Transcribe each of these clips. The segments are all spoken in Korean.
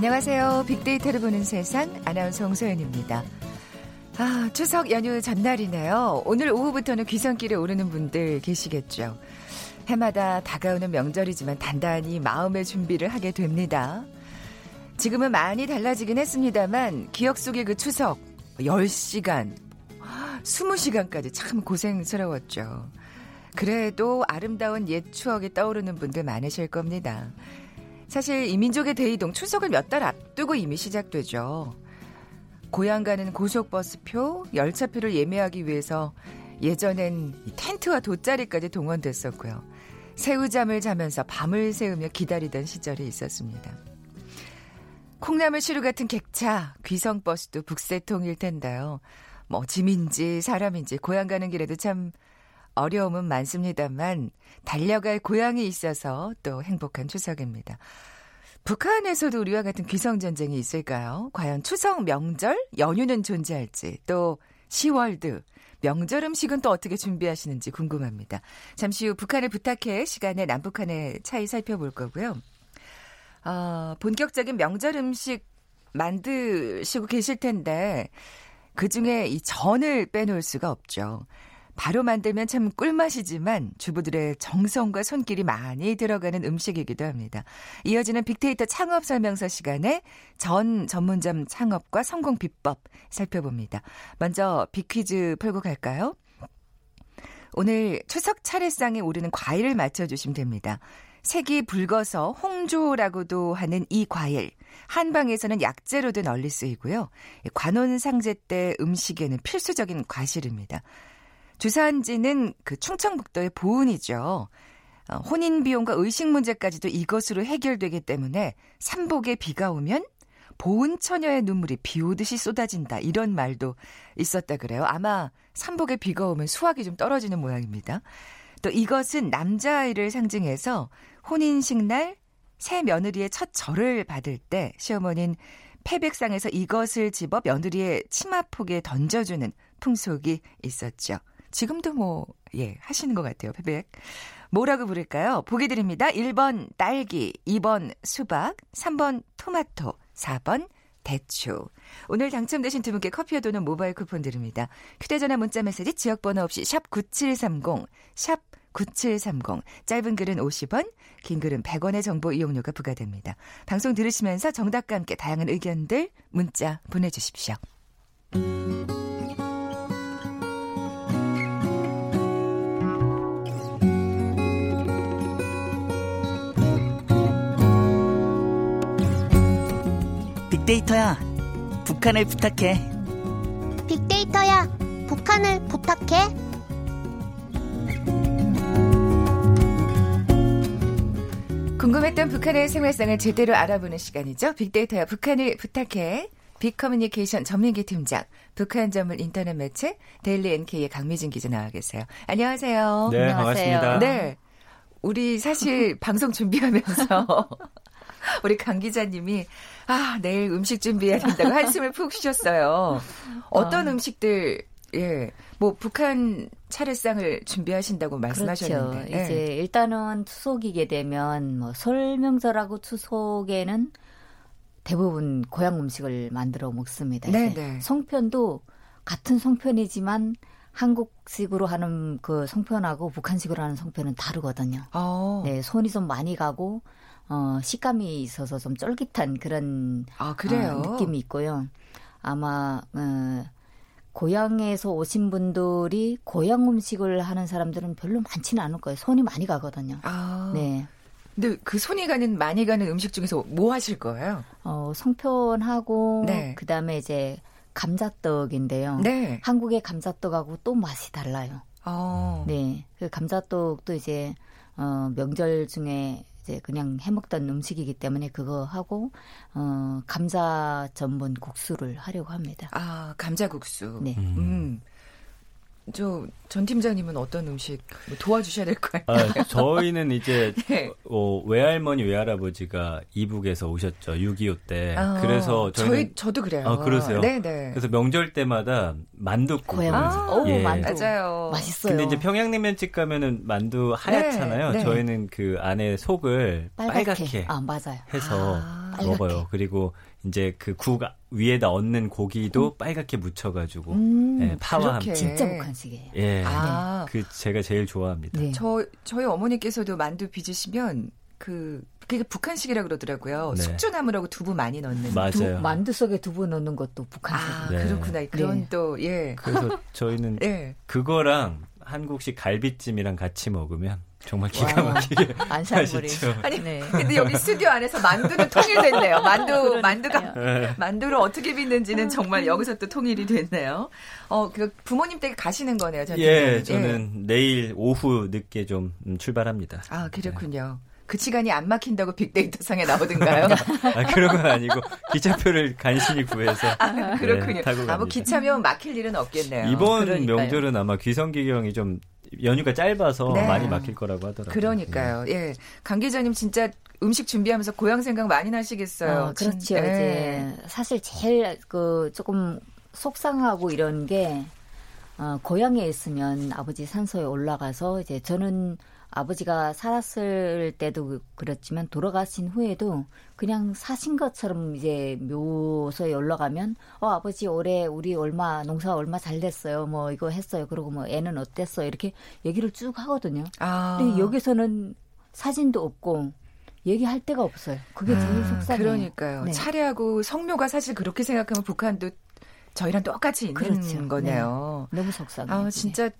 안녕하세요. 빅데이터를 보는 세상 아나운서 홍소연입니다. 아, 추석 연휴 전날이네요. 오늘 오후부터는 귀성길에 오르는 분들 계시겠죠. 해마다 다가오는 명절이지만 단단히 마음의 준비를 하게 됩니다. 지금은 많이 달라지긴 했습니다만 기억 속의 그 추석 10시간, 20시간까지 참 고생스러웠죠. 그래도 아름다운 옛 추억이 떠오르는 분들 많으실 겁니다. 사실 이 민족의 대이동 추석을 몇 달 앞두고 이미 시작되죠. 고향 가는 고속버스표, 열차표를 예매하기 위해서 예전엔 텐트와 돗자리까지 동원됐었고요. 새우잠을 자면서 밤을 새우며 기다리던 시절이 있었습니다. 콩나물 시루 같은 객차, 귀성버스도 북새통일 텐데요. 뭐 짐인지 사람인지 고향 가는 길에도 참 어려움은 많습니다만 달려갈 고향이 있어서 또 행복한 추석입니다. 북한에서도 우리와 같은 귀성 전쟁이 있을까요? 과연 추석 명절 연휴는 존재할지 또 10월드 명절 음식은 또 어떻게 준비하시는지 궁금합니다. 잠시 후 북한을 부탁해 시간에 남북한의 차이 살펴볼 거고요. 어, 본격적인 명절 음식 만드시고 계실 텐데 그 중에 이 전을 빼놓을 수가 없죠. 바로 만들면 참 꿀맛이지만 주부들의 정성과 손길이 많이 들어가는 음식이기도 합니다. 이어지는 빅데이터 창업 설명서 시간에 전 전문점 창업과 성공 비법 살펴봅니다. 먼저 빅퀴즈 풀고 갈까요? 오늘 추석 차례상에 오르는 과일을 맞춰주시면 됩니다. 색이 붉어서 홍조라고도 하는 이 과일. 한방에서는 약재로도 널리 쓰이고요. 관혼상제 때 음식에는 필수적인 과실입니다. 주산지는 그 충청북도의 보은이죠. 어, 혼인 비용과 의식 문제까지도 이것으로 해결되기 때문에 삼복에 비가 오면 보은 처녀의 눈물이 비 오듯이 쏟아진다 이런 말도 있었다 그래요. 아마 삼복에 비가 오면 수확이 좀 떨어지는 모양입니다. 또 이것은 남자아이를 상징해서 혼인식 날 새 며느리의 첫 절을 받을 때 시어머니는 패백상에서 이것을 집어 며느리의 치마폭에 던져주는 풍속이 있었죠. 지금도 뭐, 예, 하시는 것 같아요, 패백. 뭐라고 부를까요? 보기 드립니다. 1번 딸기, 2번 수박, 3번 토마토, 4번 대추. 오늘 당첨되신 두 분께 커피와 도는 모바일 쿠폰 드립니다. 휴대전화 문자 메시지 지역번호 없이 샵 9730, 샵 9730. 짧은 글은 50원, 긴 글은 100원의 정보 이용료가 부과됩니다. 방송 들으시면서 정답과 함께 다양한 의견들 문자 보내주십시오. 빅데이터야, 북한을 부탁해. 빅데이터야, 북한을 부탁해. 궁금했던 북한의 생활상을 제대로 알아보는 시간이죠. 빅데이터야, 북한을 부탁해. 빅커뮤니케이션 전민기 팀장, 북한 전문 인터넷 매체 데일리 NK의 강미진 기자 나와 계세요. 안녕하세요. 네, 안녕하세요. 반갑습니다. 네. 우리 사실 방송 준비하면서 우리 강 기자님이 아 내일 음식 준비해야 된다고 한숨을 푹 쉬셨어요. 어떤 아. 음식들 예, 뭐 북한 차례상을 준비하신다고 말씀하셨는데 그렇죠. 예. 이제 일단은 추석이게 되면 뭐 설명절하고 추석에는 대부분 고향 음식을 만들어 먹습니다. 네, 네. 송편도 같은 송편이지만 한국식으로 하는 그 송편하고 북한식으로 하는 송편은 다르거든요. 오. 어. 네, 손이 좀 많이 가고 어, 식감이 있어서 좀 쫄깃한 그런 아, 그래요? 어, 느낌이 있고요. 아마 어, 고향에서 오신 분들이 고향 음식을 하는 사람들은 별로 많지는 않을 거예요. 손이 많이 가거든요. 아. 네. 근데 그 손이 가는 많이 가는 음식 중에서 뭐 하실 거예요? 어, 송편하고 네. 그다음에 이제 감자떡인데요. 네. 한국의 감자떡하고 또 맛이 달라요. 어. 네. 그 감자떡도 이제 어, 명절 중에 이제 그냥 해먹던 음식이기 때문에 그거 하고 어 감자 전분 국수를 하려고 합니다. 아 감자 국수. 네. 음. 음. 저전 팀장님은 어떤 음식 뭐 도와주셔야 될 거예요. 아, 저희는 이제 네. 어, 외할머니 외할아버지가 이북에서 오셨죠 6.25 때. 아, 그래서 저희는, 저희 저도 그래요. 아, 그러세요? 네네. 네. 그래서 명절 때마다 만둣국. 아, 예. 만두. 맞아요. 맛있어요. 근데 이제 평양냉면집 가면은 만두 하얗잖아요. 네, 네. 저희는 그 안에 속을 빨갛게, 빨갛게 아, 맞아요. 해서 아, 먹어요. 그리고 이제 그 국 위에다 얹는 고기도 음. 빨갛게 묻혀가지고 음, 예, 파와 함께 진짜 북한식이에요. 예, 아. 그 제가 제일 좋아합니다. 네. 저 저희 어머니께서도 만두 빚으시면 그 그게 북한식이라 그러더라고요. 네. 숙주나물하고 두부 많이 넣는. 맞아요. 두, 만두 속에 두부 넣는 것도 북한식. 아, 네. 그렇구나. 그런 네. 또 예. 그래서 저희는 네. 그거랑 한국식 갈비찜이랑 같이 먹으면 정말 기가 막히게 안산물이. 아니 네. 근데 여기 스튜디오 안에서 만두는 통일됐네요. 만두 만두가 네. 만두를 어떻게 빚는지는 정말 여기서 또 통일이 됐네요. 어그 부모님 댁에 가시는 거네요. 예, 저는 예. 내일 오후 늦게 좀 음, 출발합니다. 아 그렇군요. 네. 그 시간이 안 막힌다고 빅데이터 상에 나오던가요? 아, 그런 건 아니고 기차표를 간신히 구해서 아, 그렇군요. 네, 타고 아, 뭐 기차면 막힐 일은 없겠네요. 이번 그러니까요. 명절은 아마 귀성기경이 좀 연휴가 짧아서 네. 많이 막힐 거라고 하더라고요. 그러니까요. 네. 예. 강 기자님 진짜 음식 준비하면서 고향 생각 많이 나시겠어요. 어, 그렇죠. 네. 이제 사실 제일 그 조금 속상하고 이런 게 어, 고향에 있으면 아버지 산소에 올라가서 이제 저는 아버지가 살았을 때도 그렇지만 돌아가신 후에도 그냥 사신 것처럼 이제 묘소에 올라가면 어 아버지 올해 우리 얼마 농사 얼마 잘 됐어요 뭐 이거 했어요 그리고 뭐 애는 어땠어 이렇게 얘기를 쭉 하거든요. 아. 근데 여기서는 사진도 없고 얘기할 데가 없어요. 그게 제일 아, 속상해요. 그러니까요. 네. 차례하고 성묘가 사실 그렇게 생각하면 북한도 저희랑 똑같이 있는 그렇죠. 거네요. 네. 너무 속상해요. 아, 진짜 네.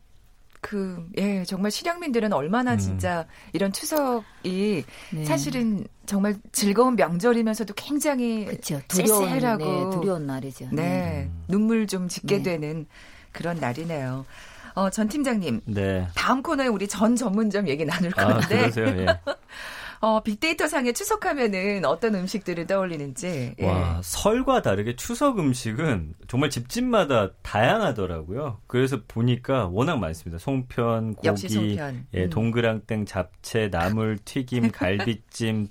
그, 예, 정말 실향민들은 얼마나 음. 진짜 이런 추석이 네. 사실은 정말 즐거운 명절이면서도 굉장히 그쵸, 두려운, 쓸쓸하고 네, 두려운 날이죠. 네, 네. 눈물 좀 짓게 네. 되는 그런 날이네요. 어, 전 팀장님. 네. 다음 코너에 우리 전 전문점 얘기 나눌 아, 건데. 아, 그러세요? 예. 어, 빅데이터 상에 추석하면은 어떤 음식들을 떠올리는지. 예. 와, 설과 다르게 추석 음식은 정말 집집마다 다양하더라고요. 그래서 보니까 워낙 많습니다. 송편, 고기, 송편. 예, 음. 동그랑땡, 잡채, 나물, 튀김, 갈비찜,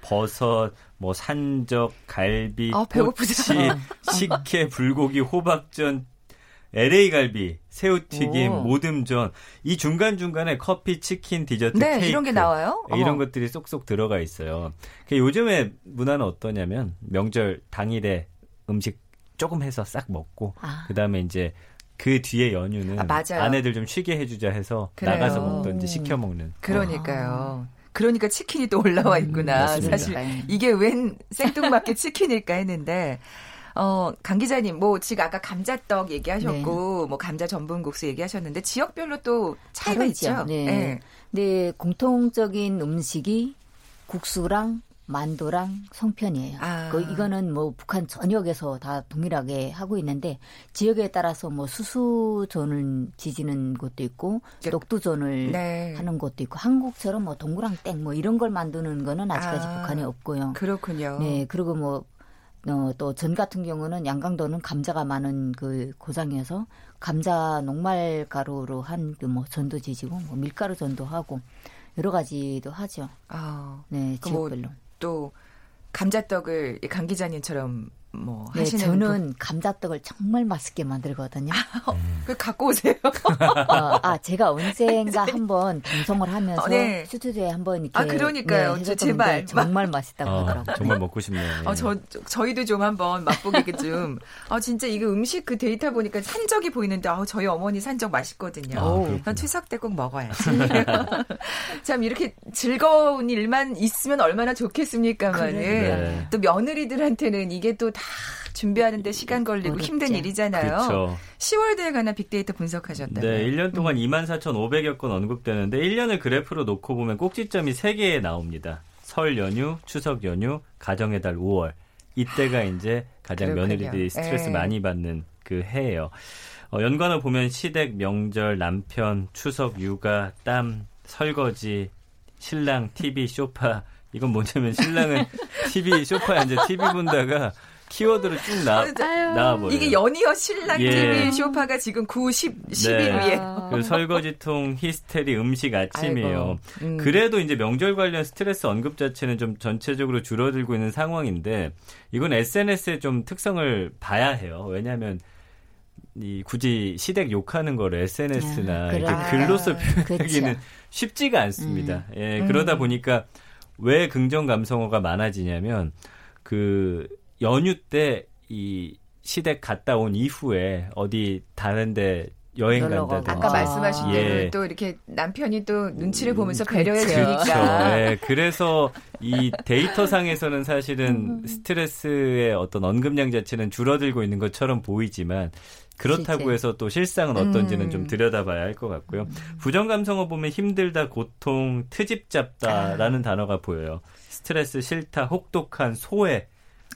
버섯, 뭐 산적, 갈비, 아, 꼬치, 식혜, 불고기, 호박전, LA 갈비, 새우튀김, 오. 모듬전 이 중간 중간에 커피, 치킨, 디저트, 네, 케이크 이런 게 나와요. 네, 이런 것들이 쏙쏙 들어가 있어요. 그 요즘에 문화는 어떠냐면 명절 당일에 음식 조금 해서 싹 먹고 아. 그다음에 이제 그 뒤에 연휴는 아, 아내들 좀 쉬게 해주자 해서 그래요. 나가서 먹던지 시켜 먹는. 그러니까요. 아. 그러니까 치킨이 또 올라와 있구나. 음, 사실 이게 웬 생뚱맞게 치킨일까 했는데 어, 강 기자님, 뭐, 지금 아까 감자떡 얘기하셨고, 네. 뭐, 감자 전분국수 얘기하셨는데, 지역별로 또 차이가 있죠? 네. 네. 네. 공통적인 음식이 국수랑 만도랑 송편이에요. 아. 그 이거는 뭐 북한 전역에서 다 동일하게 하고 있는데 지역에 따라서 뭐 수수전을 지지는 곳도 있고 녹두전을 네. 하는 곳도 있고 한국처럼 뭐 동그랑땡 뭐 이런 걸 만드는 거는 아직까지 아. 북한에 없고요. 그렇군요. 네 그리고 뭐 어, 또 전 같은 경우는 양강도는 감자가 많은 그 고장이어서 감자 녹말 가루로 한 그 뭐 전도 지지고 뭐 밀가루 전도 하고 여러 가지도 하죠. 아, 네, 뭐 지역별로. 뭐 또 감자떡을 강 기자님처럼 뭐 네, 하시는 저는 분... 감자떡을 정말 맛있게 만들거든요. 음. 그 갖고 오세요. 어, 아 제가 언젠가 한번 방송을 하면서 어, 네. 스튜디오에 한번 이렇게 아 그러니까요. 네, 제발 정말 맛있다고 어, 하더라고요. 정말 먹고 싶네요. 네. 어, 저 저희도 좀 한번 맛보게 좀. 아 진짜 이거 음식 그 데이터 보니까 산적이 보이는데 아 저희 어머니 산적 맛있거든요. 아, 추석 때 꼭 먹어야지. 참 이렇게 즐거운 일만 있으면 얼마나 좋겠습니까만은 네. 또 며느리들한테는 이게 또 다 준비하는데 시간 걸리고 어렵죠. 힘든 일이잖아요. 그렇죠. 10월대에 관한 빅데이터 분석하셨다고요. 네, 1년 동안 음. 24,500여 건 언급되는데 1년을 그래프로 놓고 보면 꼭지점이 3개 나옵니다. 설 연휴, 추석 연휴, 가정의 달 5월. 이때가 이제 가장 그렇군요. 며느리들이 스트레스 에. 예. 많이 받는 그 해예요. 어, 연관을 보면 시댁, 명절, 남편, 추석, 육아, 땀, 설거지, 신랑, TV, 쇼파. 이건 뭐냐면 신랑은 TV, 쇼파에 앉아 TV 본다가 키워드를 쭉 나, 나와버려요. 이게 연이어 신랑 예. TV 쇼파가 지금 9, 10, 11위에. 아. 그 설거지통, 히스테리, 음식 아침이에요. 음. 그래도 이제 명절 관련 스트레스 언급 자체는 좀 전체적으로 줄어들고 있는 상황인데 이건 SNS의 좀 특성을 봐야 해요. 왜냐하면 이 굳이 시댁 욕하는 거를 SNS나 야, 이렇게 글로써 표현하기는 쉽지가 않습니다. 음. 예, 그러다 음. 보니까 왜 긍정 감성어가 많아지냐면 그 연휴 때 이 시댁 갔다 온 이후에 어디 다른데 여행 간다든지. 아까 말씀하신 아. 대로 예. 또 이렇게 남편이 또 눈치를 보면서 배려해 주니까. 그렇죠. 네. 그래서 이 데이터 상에서는 사실은 음. 스트레스의 어떤 언급량 자체는 줄어들고 있는 것처럼 보이지만 그렇다고 실제. 해서 또 실상은 어떤지는 음. 좀 들여다봐야 할 것 같고요. 음. 부정 감성어 보면 힘들다, 고통, 트집 잡다라는 아. 단어가 보여요. 스트레스, 싫다, 혹독한, 소외.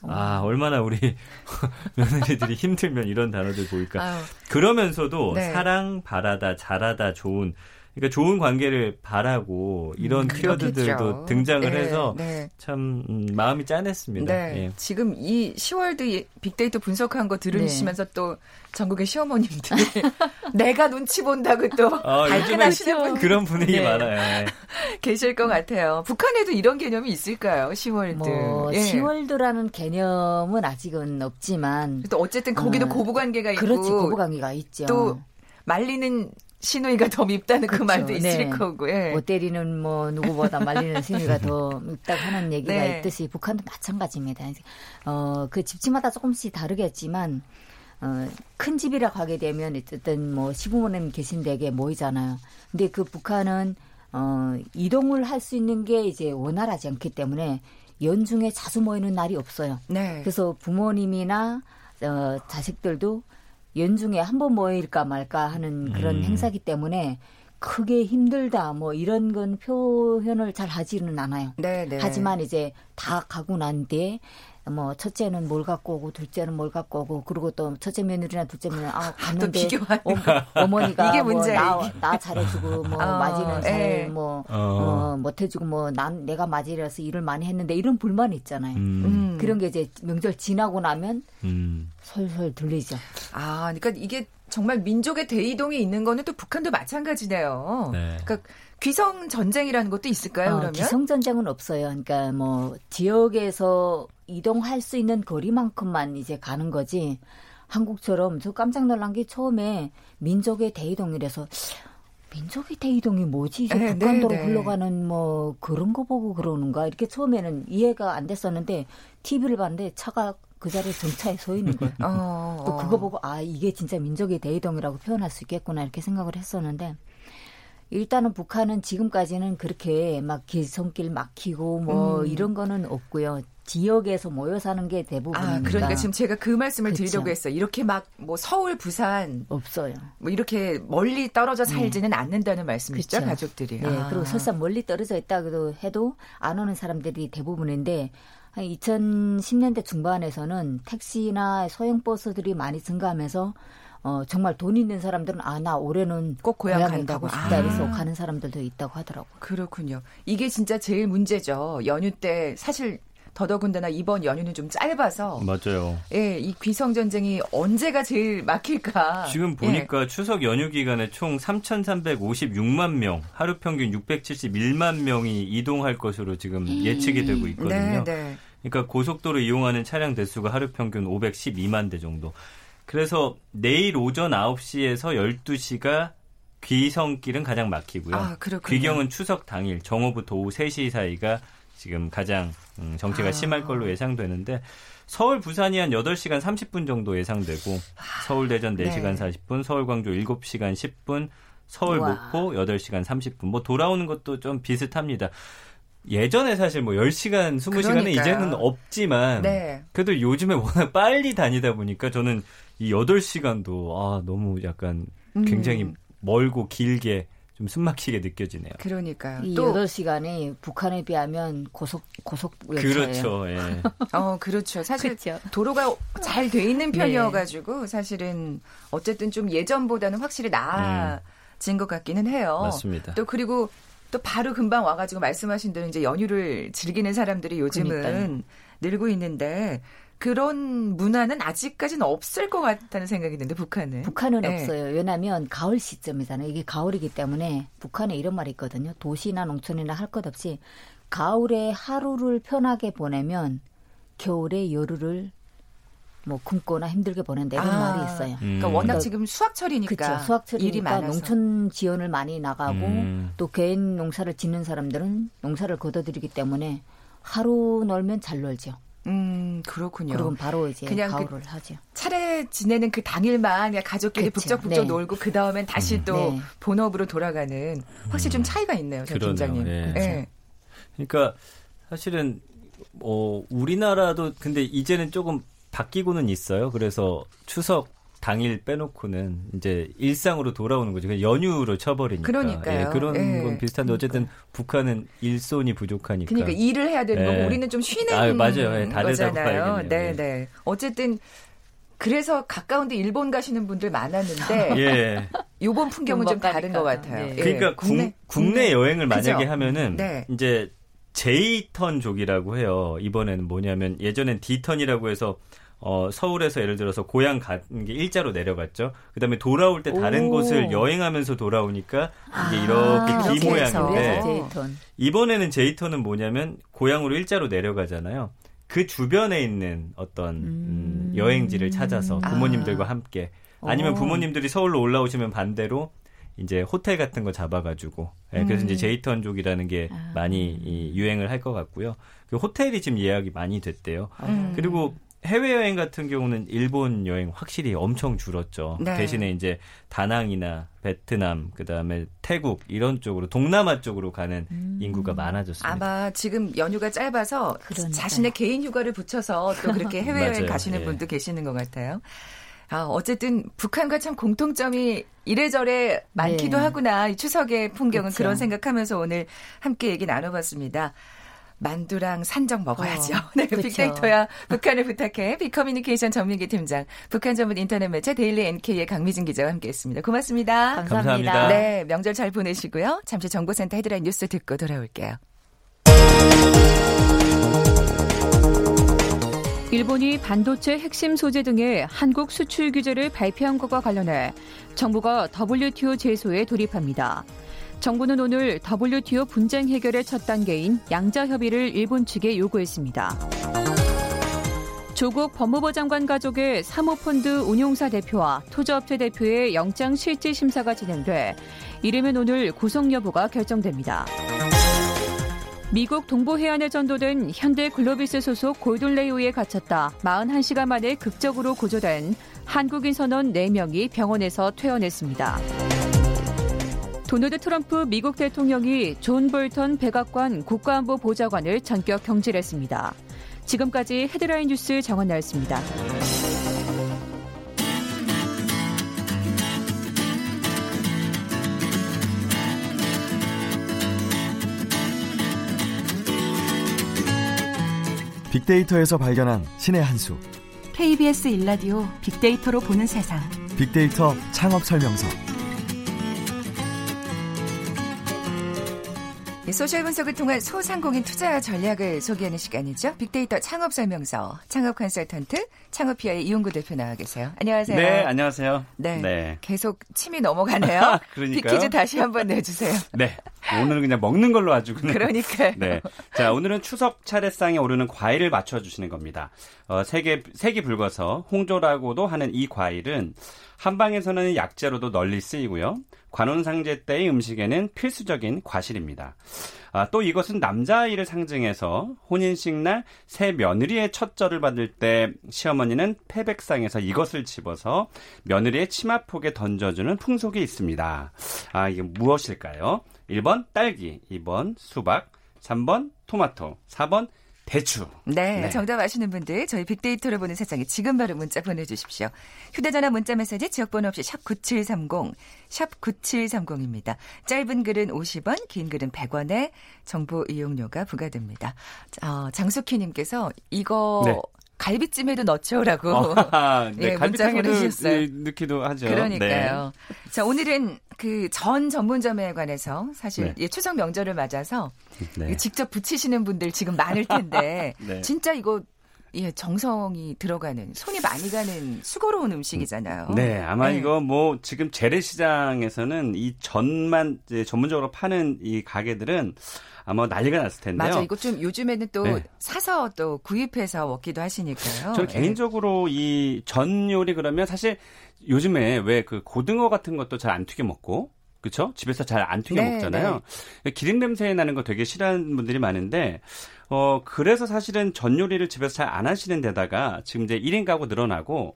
아, 얼마나 우리 며느리들이 힘들면 이런 단어들 보일까. 아유. 그러면서도 네. 사랑, 바라다, 잘하다, 좋은 그러니까 좋은 관계를 바라고 이런 음, 키워드들도 등장을 네, 해서 네. 참 음, 마음이 짠했습니다. 네. 예. 지금 이 10월드 빅데이터 분석한 거 들으시면서 네. 또 전국의 시어머님들이 내가 눈치 본다고 또 어, 발끈하시는 분 그런 분위기 네. 많아요. 예. 계실 것 같아요. 북한에도 이런 개념이 있을까요? 10월드. 뭐 예. 10월드라는 개념은 아직은 없지만 또 어쨌든 거기도 어, 고부관계가 있고 그렇지 고부관계가 있죠. 또 말리는 신우이가 더 밉다는 그 그렇죠. 그 말도 있을 네. 거고. 예. 뭐 때리는 뭐 누구보다 말리는 신우이가 더 밉다고 하는 얘기가 네. 있듯이 북한도 마찬가지입니다. 어, 그 집집마다 조금씩 다르겠지만 어, 큰 집이라고 하게 되면 어쨌든 뭐 시부모님 계신 댁에 모이잖아요. 근데 그 북한은 어, 이동을 할 수 있는 게 이제 원활하지 않기 때문에 연중에 자주 모이는 날이 없어요. 네. 그래서 부모님이나 어, 자식들도 연중에 한 번 모일까 말까 하는 그런 음. 행사기 때문에 크게 힘들다 뭐 이런 건 표현을 잘 하지는 않아요. 네, 네. 하지만 이제 다 가고 난 뒤에 뭐 첫째는 뭘 갖고 오고 둘째는 뭘 갖고 오고 그리고 또 첫째 며느리나 둘째 며느리 아 갔는데 어머니가 이게 문제야. 뭐 나, 나 잘해주고 뭐 어, 맏이는 잘뭐 어. 어, 못해주고 뭐 난 내가 맏이라서 일을 많이 했는데 이런 불만이 있잖아요. 음. 음. 그런 게 이제 명절 지나고 나면 음. 솔솔 들리죠. 아 그러니까 이게 정말 민족의 대이동이 있는 거는 또 북한도 마찬가지네요. 네. 그러니까 귀성 전쟁이라는 것도 있을까요? 어, 그러면 귀성 전쟁은 없어요. 그러니까 뭐 지역에서 이동할 수 있는 거리만큼만 이제 가는 거지. 한국처럼 저 깜짝 놀란 게 처음에 민족의 대이동이라서 민족의 대이동이 뭐지? 이제 네, 북한도로 네, 네. 흘러가는 뭐 그런 거 보고 그러는가 이렇게 처음에는 이해가 안 됐었는데 TV를 봤는데 차가 그 자리에 정차에 서 있는 거예요. 어, 또 그거 보고 아 이게 진짜 민족의 대이동이라고 표현할 수 있겠구나 이렇게 생각을 했었는데 일단은 북한은 지금까지는 그렇게 막 길손길 막히고 뭐 음. 이런 거는 없고요. 지역에서 모여 사는 게 대부분입니다. 아, 그러니까 지금 제가 그 말씀을 그쵸. 드리려고 했어요. 이렇게 막 뭐 서울, 부산 없어요. 뭐 이렇게 멀리 떨어져 네. 살지는 네. 않는다는 말씀이죠, 그쵸. 가족들이. 네, 아. 그리고 설사 멀리 떨어져 있다고 해도 안 오는 사람들이 대부분인데 한 2010년대 중반에서는 택시나 소형 버스들이 많이 증가하면서 어, 정말 돈 있는 사람들은 아, 나 올해는 꼭 고향, 고향 간다고 싶다. 아. 그래서 가는 사람들도 있다고 하더라고요. 그렇군요. 이게 진짜 제일 문제죠. 연휴 때 사실 더더군다나 이번 연휴는 좀 짧아서 맞아요. 예, 이 귀성 전쟁이 언제가 제일 막힐까? 지금 보니까 예. 추석 연휴 기간에 총 3,356만 명, 하루 평균 671만 명이 이동할 것으로 지금 예측이 되고 있거든요. 네, 네. 그러니까 고속도로 이용하는 차량 대수가 하루 평균 512만 대 정도. 그래서 내일 오전 9시에서 12시가 귀성길은 가장 막히고요. 아, 귀경은 추석 당일 정오부터 오후 3시 사이가 지금 가장 음, 정체가 아. 심할 걸로 예상되는데 서울 부산이 한 8시간 30분 정도 예상되고 아, 서울 대전 4시간 네. 40분, 서울 광주 7시간 10분, 서울 우와. 목포 8시간 30분. 뭐 돌아오는 것도 좀 비슷합니다. 예전에 사실 뭐 10시간, 20시간은 그러니까요. 이제는 없지만 네. 그래도 요즘에 워낙 빨리 다니다 보니까 저는 이 8시간도 아, 너무 약간 굉장히 음. 멀고 길게 좀 숨막히게 느껴지네요. 그러니까요. 이 또, 8시간이 북한에 비하면 고속 고속. 그렇죠. 예. 어, 그렇죠. 사실 그렇죠. 도로가 잘 돼 있는 네. 편이어 가지고 네. 사실은 어쨌든 좀 예전보다는 확실히 나아진 음. 것 같기는 해요. 맞습니다. 또 그리고 또 바로 금방 와가지고 말씀하신 대로 이제 연휴를 즐기는 사람들이 요즘은 그러니까요. 늘고 있는데 그런 문화는 아직까지는 없을 것 같다는 생각이 드는데 북한은 북한은 네. 없어요. 왜냐하면 가을 시점이잖아요. 이게 가을이기 때문에 북한에 이런 말이 있거든요. 도시나 농촌이나 할 것 없이 가을에 하루를 편하게 보내면 겨울에 여름을 뭐 굶거나 힘들게 보낸다 이런 아, 말이 있어요. 음. 그러니까 워낙 그러니까, 지금 수확철이니까 그쵸, 수확철이니까 일이 많아서. 농촌 지원을 많이 나가고 음. 또 개인 농사를 짓는 사람들은 농사를 거둬들이기 때문에 하루 놀면 잘 놀죠. 음, 그렇군요. 그럼 바로 이제 그냥 그 가을을 그 하죠. 차례 지내는 그 당일만 그냥 가족끼리 그렇죠. 북적북적 네. 놀고 그 다음엔 다시 음. 또 네. 본업으로 돌아가는 확실히 좀 차이가 있네요, 김장님. 네. 네. 그러니까 사실은 뭐 우리나라도 근데 이제는 조금 바뀌고는 있어요. 그래서 추석 당일 빼놓고는 이제 일상으로 돌아오는 거죠. 연휴로 쳐버리니까. 그러니까요. 예, 그런 예. 건 비슷한데 어쨌든 그러니까. 북한은 일손이 부족하니까. 그러니까 일을 해야 되는 예. 거고 우리는 좀 쉬는 아, 맞아요. 예, 거잖아요. 네, 네. 어쨌든 그래서 가까운데 일본 가시는 분들 많았는데 예. 요번 풍경은 좀 다른 것 같아요. 네. 그러니까 국내, 국내 여행을 만약에 그죠? 하면은 네. 이제 J턴족이라고 해요. 이번에는 뭐냐면 예전엔 D턴이라고 해서 어, 서울에서 예를 들어서 고향 가는 게 일자로 내려갔죠. 그다음에 돌아올 때 다른 오. 곳을 여행하면서 돌아오니까 이게 아, 이렇게 기 모양인데 이번에는 제이턴은 뭐냐면 고향으로 일자로 내려가잖아요. 그 주변에 있는 어떤 음. 음, 여행지를 찾아서 아. 부모님들과 아. 함께 아니면 부모님들이 서울로 올라오시면 반대로 이제 호텔 같은 거 잡아가지고 예, 그래서 음. 이제 제이턴족이라는 게 아. 많이 이, 유행을 할 것 같고요. 그 호텔이 지금 예약이 많이 됐대요. 음. 그리고 해외여행 같은 경우는 일본 여행 확실히 엄청 줄었죠. 네. 대신에 이제 다낭이나 베트남, 그 다음에 태국 이런 쪽으로 동남아 쪽으로 가는 음. 인구가 많아졌습니다. 아마 지금 연휴가 짧아서 그러니까요. 자신의 개인 휴가를 붙여서 또 그렇게 해외여행 가시는 예. 분도 계시는 것 같아요. 아, 어쨌든 북한과 참 공통점이 이래저래 많기도 네. 하구나. 이 추석의 풍경은 그렇죠. 그런 생각하면서 오늘 함께 얘기 나눠봤습니다. 만두랑 산적 먹어야죠. 어, 네, 그쵸. 빅데이터야 북한을 부탁해. 빅커뮤니케이션 전민기 팀장, 북한 전문 인터넷 매체 데일리 NK의 강미진 기자와 함께했습니다. 고맙습니다. 감사합니다. 감사합니다. 네, 명절 잘 보내시고요. 잠시 정보센터 헤드라인 뉴스 듣고 돌아올게요. 일본이 반도체 핵심 소재 등의 한국 수출 규제를 발표한 것과 관련해 정부가 WTO 제소에 돌입합니다. 정부는 오늘 WTO 분쟁 해결의 첫 단계인 양자 협의를 일본 측에 요구했습니다. 조국 법무부 장관 가족의 사모펀드 운용사 대표와 투자업체 대표의 영장 실질 심사가 진행돼 이르면 오늘 구속 여부가 결정됩니다. 미국 동부 해안에 전도된 현대 글로비스 소속 골든레이호에 갇혔다 41시간 만에 극적으로 구조된 한국인 선원 4명이 병원에서 퇴원했습니다. 도널드 트럼프 미국 대통령이 존 볼턴 백악관 국가안보 보좌관을 전격 경질했습니다. 지금까지 헤드라인 뉴스 정원 나였습니다. 빅데이터에서 발견한 신의 한 수. KBS 1라디오 빅데이터로 보는 세상. 빅데이터 창업 설명서. 소셜 분석을 통한 소상공인 투자 전략을 소개하는 시간이죠. 빅데이터 창업 설명서 창업 컨설턴트 창업피아의 이용구 대표 나와 계세요. 안녕하세요. 네, 안녕하세요. 네, 네. 계속 침이 넘어가네요. 그러니까 빅퀴즈 다시 한번 내주세요. 네, 오늘은 그냥 먹는 걸로 아주 그냥. 그러니까요. 네, 자 오늘은 추석 차례상에 오르는 과일을 맞춰주시는 겁니다. 어, 색이 색이 붉어서 홍조라고도 하는 이 과일은 한방에서는 약재로도 널리 쓰이고요. 관혼상제 때의 음식에는 필수적인 과실입니다. 아, 또 이것은 남자아이를 상징해서 혼인식 날 새 며느리의 첫 절을 받을 때 시어머니는 패백상에서 이것을 집어서 며느리의 치마폭에 던져주는 풍속이 있습니다. 아, 이게 무엇일까요? 1번 딸기, 2번 수박, 3번 토마토, 4번 대추. 네, 네, 정답 아시는 분들 저희 빅데이터를 보는 세상에 지금 바로 문자 보내주십시오. 휴대전화 문자 메시지 지역번호 없이 샵 9730, 샵 9730입니다. 짧은 글은 50원, 긴 글은 100원에 정보 이용료가 부과됩니다. 어, 장숙희님께서 이거 네. 갈비찜에도 넣죠라고 어, 네, 예, 문자 보내주셨어요. 넣기도 하죠. 그러니까요. 네. 자 오늘은 그 전 전문점에 관해서 사실 네. 추석 명절을 맞아서 네. 직접 붙이시는 분들 지금 많을 텐데 네. 진짜 이거 예, 정성이 들어가는 손이 많이 가는 수고로운 음식이잖아요. 네, 아마 네. 이거 뭐 지금 재래시장에서는 이 전만 전문적으로 파는 이 가게들은 아마 난리가 났을 텐데요. 맞아, 이거 좀 요즘에는 또 네. 사서 또 구입해서 먹기도 하시니까요. 저는 네. 개인적으로 이 전 요리 그러면 사실 요즘에 왜 그 고등어 같은 것도 잘 안 튀겨 먹고 그렇죠? 집에서 잘 안 튀겨 네, 먹잖아요. 네. 기름 냄새 나는 거 되게 싫어하는 분들이 많은데 어 그래서 사실은 전 요리를 집에서 잘 안 하시는 데다가 지금 이제 1인 가구 늘어나고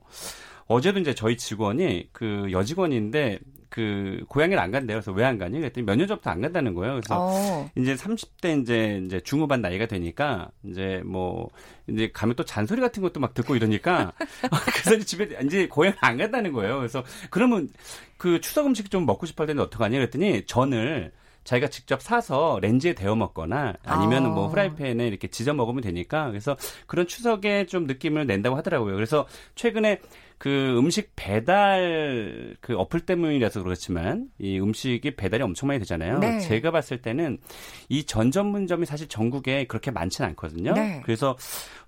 어제도 이제 저희 직원이 그 여직원인데 그 고향을 안 간대요. 그래서 왜 안 가니? 그랬더니 몇 년 전부터 안 간다는 거예요. 그래서 어. 이제 30대 이제 이제 중후반 나이가 되니까 이제 뭐 이제 가면 또 잔소리 같은 것도 막 듣고 이러니까 그래서 집에 이제 고향 안 간다는 거예요. 그래서 그러면 그 추석 음식 좀 먹고 싶을 때는 어떡하냐 그랬더니 전을 자기가 직접 사서 렌즈에 데워 먹거나 아니면 뭐 아. 뭐 프라이팬에 이렇게 지져 먹으면 되니까 그래서 그런 추석에 좀 느낌을 낸다고 하더라고요. 그래서 최근에 그 음식 배달 그 어플 때문이라서 그렇지만 이 음식이 배달이 엄청 많이 되잖아요. 네. 제가 봤을 때는 이 전 전문점이 사실 전국에 그렇게 많지는 않거든요. 네. 그래서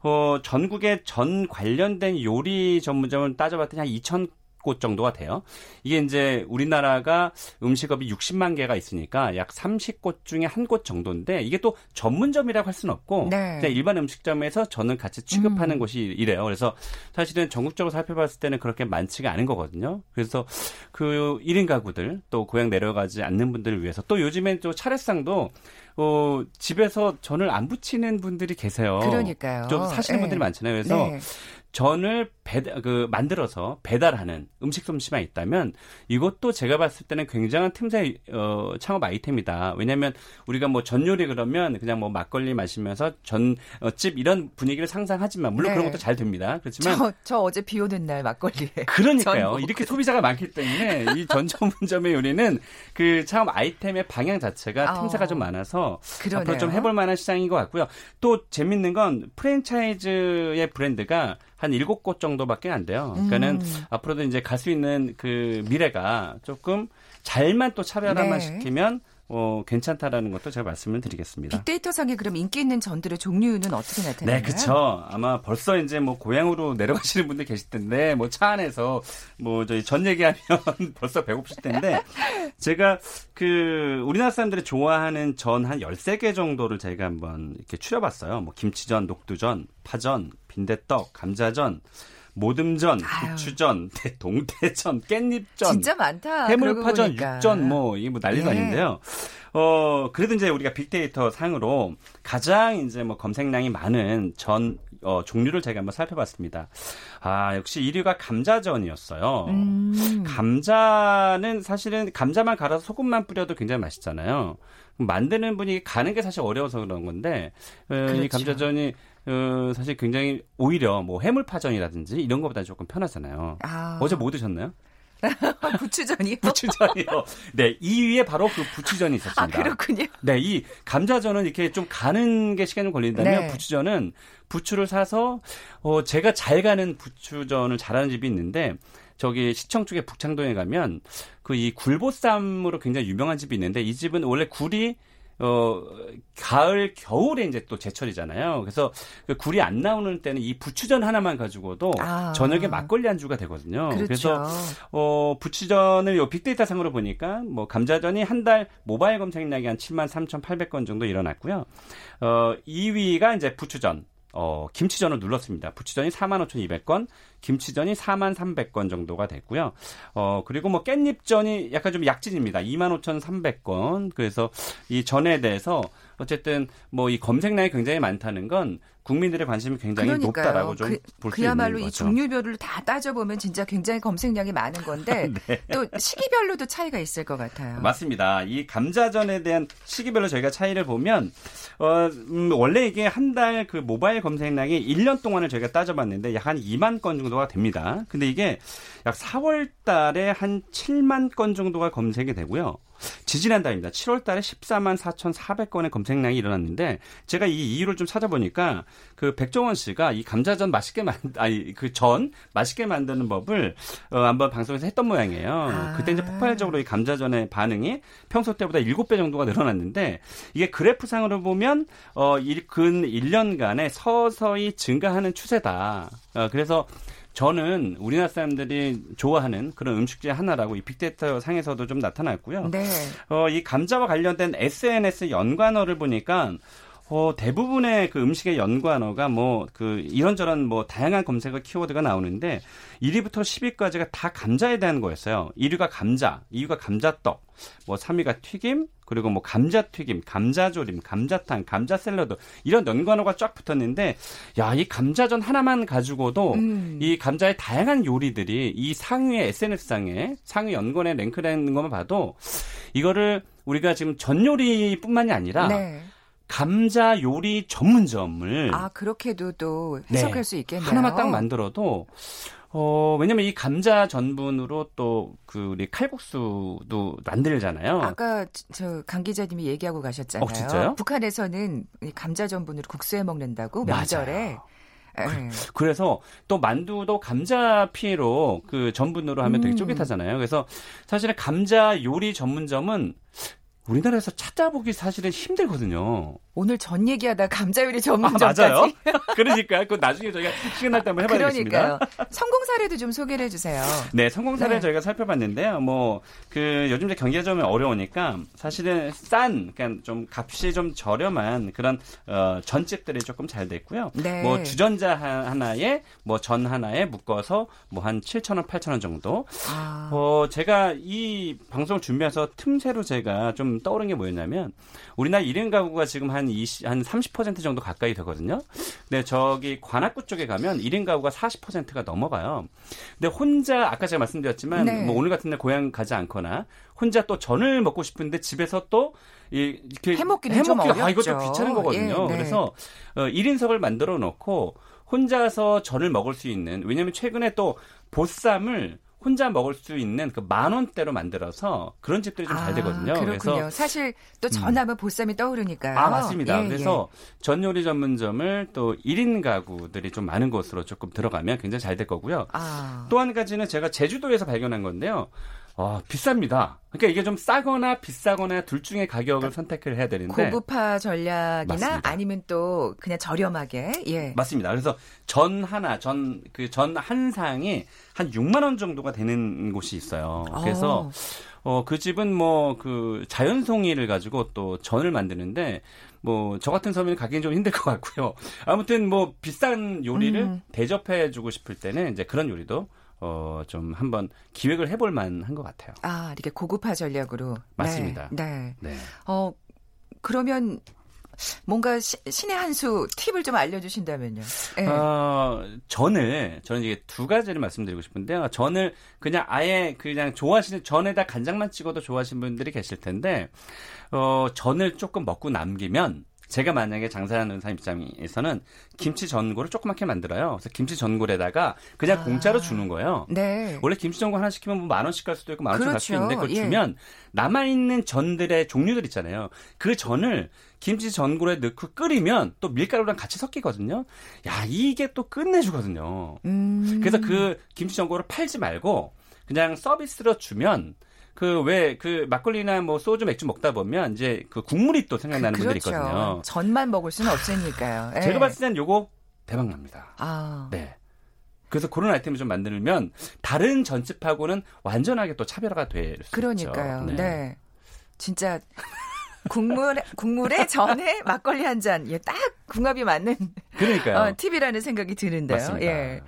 어 전국에 전 관련된 요리 전문점을 따져봤더니 한 2천 곳 정도가 돼요. 이게 이제 우리나라가 음식업이 60만 개가 있으니까 약 30곳 중에 한 곳 정도인데 이게 또 전문점이라고 할 수는 없고 네. 일반 음식점에서 저는 같이 취급하는 음. 곳이 이래요. 그래서 사실은 전국적으로 살펴봤을 때는 그렇게 많지가 않은 거거든요. 그래서 그 1인 가구들 또 고향 내려가지 않는 분들을 위해서 또 요즘엔 또 차례상도 어, 집에서 전을 안 부치는 분들이 계세요. 그러니까요. 좀 사시는 네. 분들이 많잖아요. 그래서 네. 전을 배달, 그, 만들어서 배달하는 음식 솜씨만 있다면 이것도 제가 봤을 때는 굉장한 틈새, 어, 창업 아이템이다. 왜냐면 우리가 뭐 전 요리 그러면 그냥 뭐 막걸리 마시면서 전집 어, 이런 분위기를 상상하지만 물론 네. 그런 것도 잘 됩니다. 그렇지만. 저, 저 어제 비 오는 날 막걸리에. 그러니까요. 이렇게 소비자가 많기 때문에 이 전 전문점의 요리는 그 창업 아이템의 방향 자체가 아, 틈새가 좀 많아서 그러네요. 앞으로 좀 해볼 만한 시장인 것 같고요. 또 재밌는 건 프랜차이즈의 브랜드가 한 일곱 곳 정도밖에 안 돼요. 그러니까는 음. 앞으로도 이제 갈 수 있는 그 미래가 조금 잘만 또 차별화만 네. 시키면 어, 괜찮다라는 것도 제가 말씀을 드리겠습니다. 빅데이터상에 그럼 인기 있는 전들의 종류는 어떻게 나타나요? 네, 그렇죠. 아마 벌써 이제 뭐 고향으로 내려가시는 분들 계실 텐데 뭐 차 안에서 뭐 저희 전 얘기하면 벌써 배고프실 텐데 제가 그 우리나라 사람들이 좋아하는 전 한 13개 정도를 제가 한번 이렇게 추려 봤어요. 뭐 김치전, 녹두전, 파전, 빈대떡, 감자전, 모듬전, 부추전, 동태전, 깻잎전, 진짜 많다. 해물파전, 육전 뭐 이게 뭐 난리 네. 난인데요. 어 그래도 이제 우리가 빅데이터 상으로 가장 이제 뭐 검색량이 많은 전 어, 종류를 제가 한번 살펴봤습니다. 아 역시 1위가 감자전이었어요. 음. 감자는 사실은 감자만 갈아서 소금만 뿌려도 굉장히 맛있잖아요. 만드는 분이 가는 게 사실 어려워서 그런 건데 그렇죠. 이 감자전이 어, 사실 굉장히 오히려 뭐 해물파전이라든지 이런 것보다 조금 편하잖아요. 아. 어제 뭐 드셨나요? 부추전이요? 부추전이요. 네, 2위에 바로 그 부추전이 있었습니다. 아, 그렇군요. 네, 이 감자전은 이렇게 좀 가는 게 시간이 걸린다면 네. 부추전은 부추를 사서 어 제가 잘 가는 부추전을 잘하는 집이 있는데 저기 시청 쪽에 북창동에 가면 그 이 굴보쌈으로 굉장히 유명한 집이 있는데 이 집은 원래 굴이 어, 가을, 겨울에 이제 또 제철이잖아요. 그래서 그 굴이 안 나오는 때는 이 부추전 하나만 가지고도 아. 저녁에 막걸리 안주가 되거든요. 그렇죠. 그래서 어, 부추전을 요 빅데이터 상으로 보니까 뭐 감자전이 한 달 모바일 검색량이 한 7만 3,800건 정도 일어났고요. 어, 2위가 이제 부추전. 어, 김치전을 눌렀습니다. 부추전이 45,200건, 김치전이 43,300건 정도가 됐고요. 어, 그리고 뭐 깻잎전이 약간 좀 약진입니다. 25,300건. 그래서 이 전에 대해서 어쨌든 뭐 이 검색량이 굉장히 많다는 건 국민들의 관심이 굉장히 그러니까요. 높다라고 좀 볼수 그, 그야말로 이 종류별로 다 따져보면 진짜 굉장히 검색량이 많은 건데 네. 또 시기별로도 차이가 있을 것 같아요. 맞습니다. 이 감자전에 대한 시기별로 저희가 차이를 보면 어, 음, 원래 이게 한 달 그 모바일 검색량이 1년 동안을 저희가 따져봤는데 약 한 2만 건 정도가 됩니다. 근데 이게 약 4월 달에 한 7만 건 정도가 검색이 되고요. 지지난달입니다. 7월 달에 14만 4,400건의 검색량이 일어났는데 제가 이 이유를 좀 찾아보니까 그 백종원 씨가 이 감자전 맛있게 만 아니 그 전 맛있게 만드는 법을 어 한번 방송에서 했던 모양이에요. 아. 그때 이제 폭발적으로 이 감자전의 반응이 평소 때보다 7배 정도가 늘어났는데 이게 그래프상으로 보면 어근 1년간에 서서히 증가하는 추세다. 어 그래서 저는 우리나라 사람들이 좋아하는 그런 음식중 하나라고 이 빅데이터 상에서도 좀 나타났고요. 네. 어, 이 감자와 관련된 SNS 연관어를 보니까 어, 대부분의 그 음식의 연관어가 뭐 그 이런저런 뭐 다양한 검색어 키워드가 나오는데 1위부터 10위까지가 다 감자에 대한 거였어요. 1위가 감자, 2위가 감자떡, 뭐 3위가 튀김, 그리고 뭐 감자튀김, 감자조림, 감자탕, 감자 샐러드 이런 연관어가 쫙 붙었는데 야, 이 감자전 하나만 가지고도 음. 이 감자의 다양한 요리들이 이 상위의 SNS상에 상위 연관에 랭크되는 것만 봐도 이거를 우리가 지금 전 요리뿐만이 아니라 네. 감자 요리 전문점을 아 그렇게도 또 해석할 네. 수 있겠네요. 하나만 딱 만들어도 어, 왜냐면 이 감자 전분으로 또 그 우리 칼국수도 만들잖아요. 아까 저 강 기자님이 얘기하고 가셨잖아요. 어, 진짜요? 북한에서는 감자 전분으로 국수해 먹는다고 명절에. 네. 그래서 또 만두도 감자 피로 그 전분으로 하면 되게 음. 쫄깃하잖아요. 그래서 사실은 감자 요리 전문점은 우리나라에서 찾아보기 사실은 힘들거든요. 오늘 전 얘기하다 감자 요리 전문점까지. 아, 맞아요. 그러니까 그 나중에 저희가 시간 날 때 한번 해봐야겠습니다. 그러니까요. 성공 사례도 좀 소개를 해주세요. 네, 성공 사례 네. 저희가 살펴봤는데요. 뭐 그 요즘 이제 경기가 좀 어려우니까 사실은 싼, 그러니까 좀 값이 좀 저렴한 그런 어, 전집들이 조금 잘 됐고요. 네. 뭐 주전자 하나에 뭐 전 하나에 묶어서 뭐 한 7천 원, 8천 원 정도. 아. 어 제가 이 방송을 준비해서 틈새로 제가 좀 떠오른 게 뭐였냐면 우리나라 1인 가구가 지금 한 20, 한 30% 정도 가까이 되거든요. 근데 저기 관악구 쪽에 가면 1인 가구가 40%가 넘어가요. 근데 혼자 아까 제가 말씀드렸지만 네. 뭐 오늘 같은 날 고향 가지 않거나 혼자 또 전을 먹고 싶은데 집에서 또 이, 이렇게 해먹기는 해먹기 아, 이것도 귀찮은 거거든요. 예, 네. 그래서 어, 1인석을 만들어 놓고 혼자서 전을 먹을 수 있는 왜냐하면 최근에 또 보쌈을 혼자 먹을 수 있는 그 만 원대로 만들어서 그런 집들이 좀잘 아, 되거든요. 그렇군요. 그래서 사실 또 음. 전하면 음. 보쌈이 떠오르니까요. 아 맞습니다. 예, 그래서 예. 전 요리 전문점을 또 1인 가구들이 좀 많은 곳으로 조금 들어가면 굉장히 잘 될 거고요. 아. 또한 가지는 제가 제주도에서 발견한 건데요. 아, 비쌉니다. 그러니까 이게 좀 싸거나 비싸거나 둘 중에 가격을 그러니까 선택을 해야 되는데 고급화 전략이나 맞습니다. 아니면 또 그냥 저렴하게 예 맞습니다. 그래서 전 하나 전 그 전 한 상이 한 6만 원 정도가 되는 곳이 있어요. 그래서 어, 그 집은 뭐 그 자연송이를 가지고 또 전을 만드는데 뭐 저 같은 서민은 가기는 좀 힘들 것 같고요. 아무튼 뭐 비싼 요리를 음. 대접해 주고 싶을 때는 이제 그런 요리도 어, 좀 한번 기획을 해볼 만한 것 같아요. 아, 이렇게 고급화 전략으로. 맞습니다. 네. 네. 네. 어, 그러면 뭔가 시, 신의 한 수 팁을 좀 알려주신다면요. 네. 어, 전을 저는 이게 두 가지를 말씀드리고 싶은데요. 전을 그냥 아예 그냥 좋아하시는 전에다 간장만 찍어도 좋아하시는 분들이 계실 텐데 어, 전을 조금 먹고 남기면 제가 만약에 장사하는 사람 입장에서는 김치 전골을 조그맣게 만들어요. 그래서 김치 전골에다가 그냥 아. 공짜로 주는 거예요. 네. 원래 김치 전골 하나 시키면 뭐 만 원씩 갈 수도 있고 만 원씩 그렇죠. 갈수 있는데 그걸 예. 주면 남아 있는 전들의 종류들 있잖아요. 그 전을 김치 전골에 넣고 끓이면 또 밀가루랑 같이 섞이거든요. 야, 이게 또 끝내주거든요. 음. 그래서 그 김치 전골을 팔지 말고 그냥 서비스로 주면 그 왜그 그 막걸리나 뭐 소주 맥주 먹다 보면 이제 그 국물이 또 생각나는 그, 그렇죠. 분들이 있거든요. 전만 먹을 수는 없으니까요. 예. 제가 봤을 땐 요거 대박 납니다. 아. 네. 그래서 그런 아이템을 좀 만들면 다른 전집하고는 완전하게 또 차별화가 될 수 있죠. 그러니까요. 네. 네. 진짜 국물 국물에 전에 막걸리 한 잔. 예, 딱 궁합이 맞는 그러니까요. 어, 팁이라는 생각이 드는데요. 맞습니다. 예.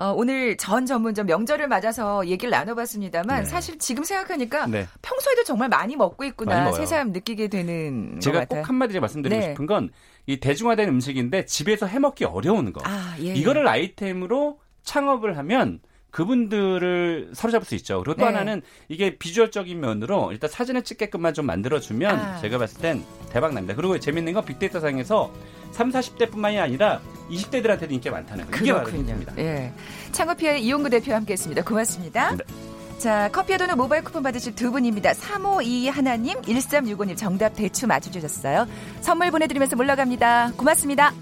어, 오늘 전 전문점 명절을 맞아서 얘기를 나눠봤습니다만 네. 사실 지금 생각하니까 네. 평소에도 정말 많이 먹고 있구나 새삼 느끼게 되는 제가 꼭 한마디 말씀드리고 네. 싶은 건 이 대중화된 음식인데 집에서 해먹기 어려운 거 아, 예. 이거를 아이템으로 창업을 하면 그분들을 사로잡을 수 있죠. 그리고 또 네. 하나는 이게 비주얼적인 면으로 일단 사진을 찍게끔만 좀 만들어주면 아. 제가 봤을 땐 대박 납니다. 그리고 재밌는 건 빅데이터 상에서 3, 40대뿐만이 아니라 20대들한테도 인기가 많다는 거. 이게 바로 힘입니다. 예. 창업피아의 이용구 대표 함께했습니다. 고맙습니다. 네. 자, 커피에 도는 모바일 쿠폰 받으실 두 분입니다. 352 하나님, 1365님 정답 대충 맞춰주셨어요. 선물 보내드리면서 물러갑니다. 고맙습니다.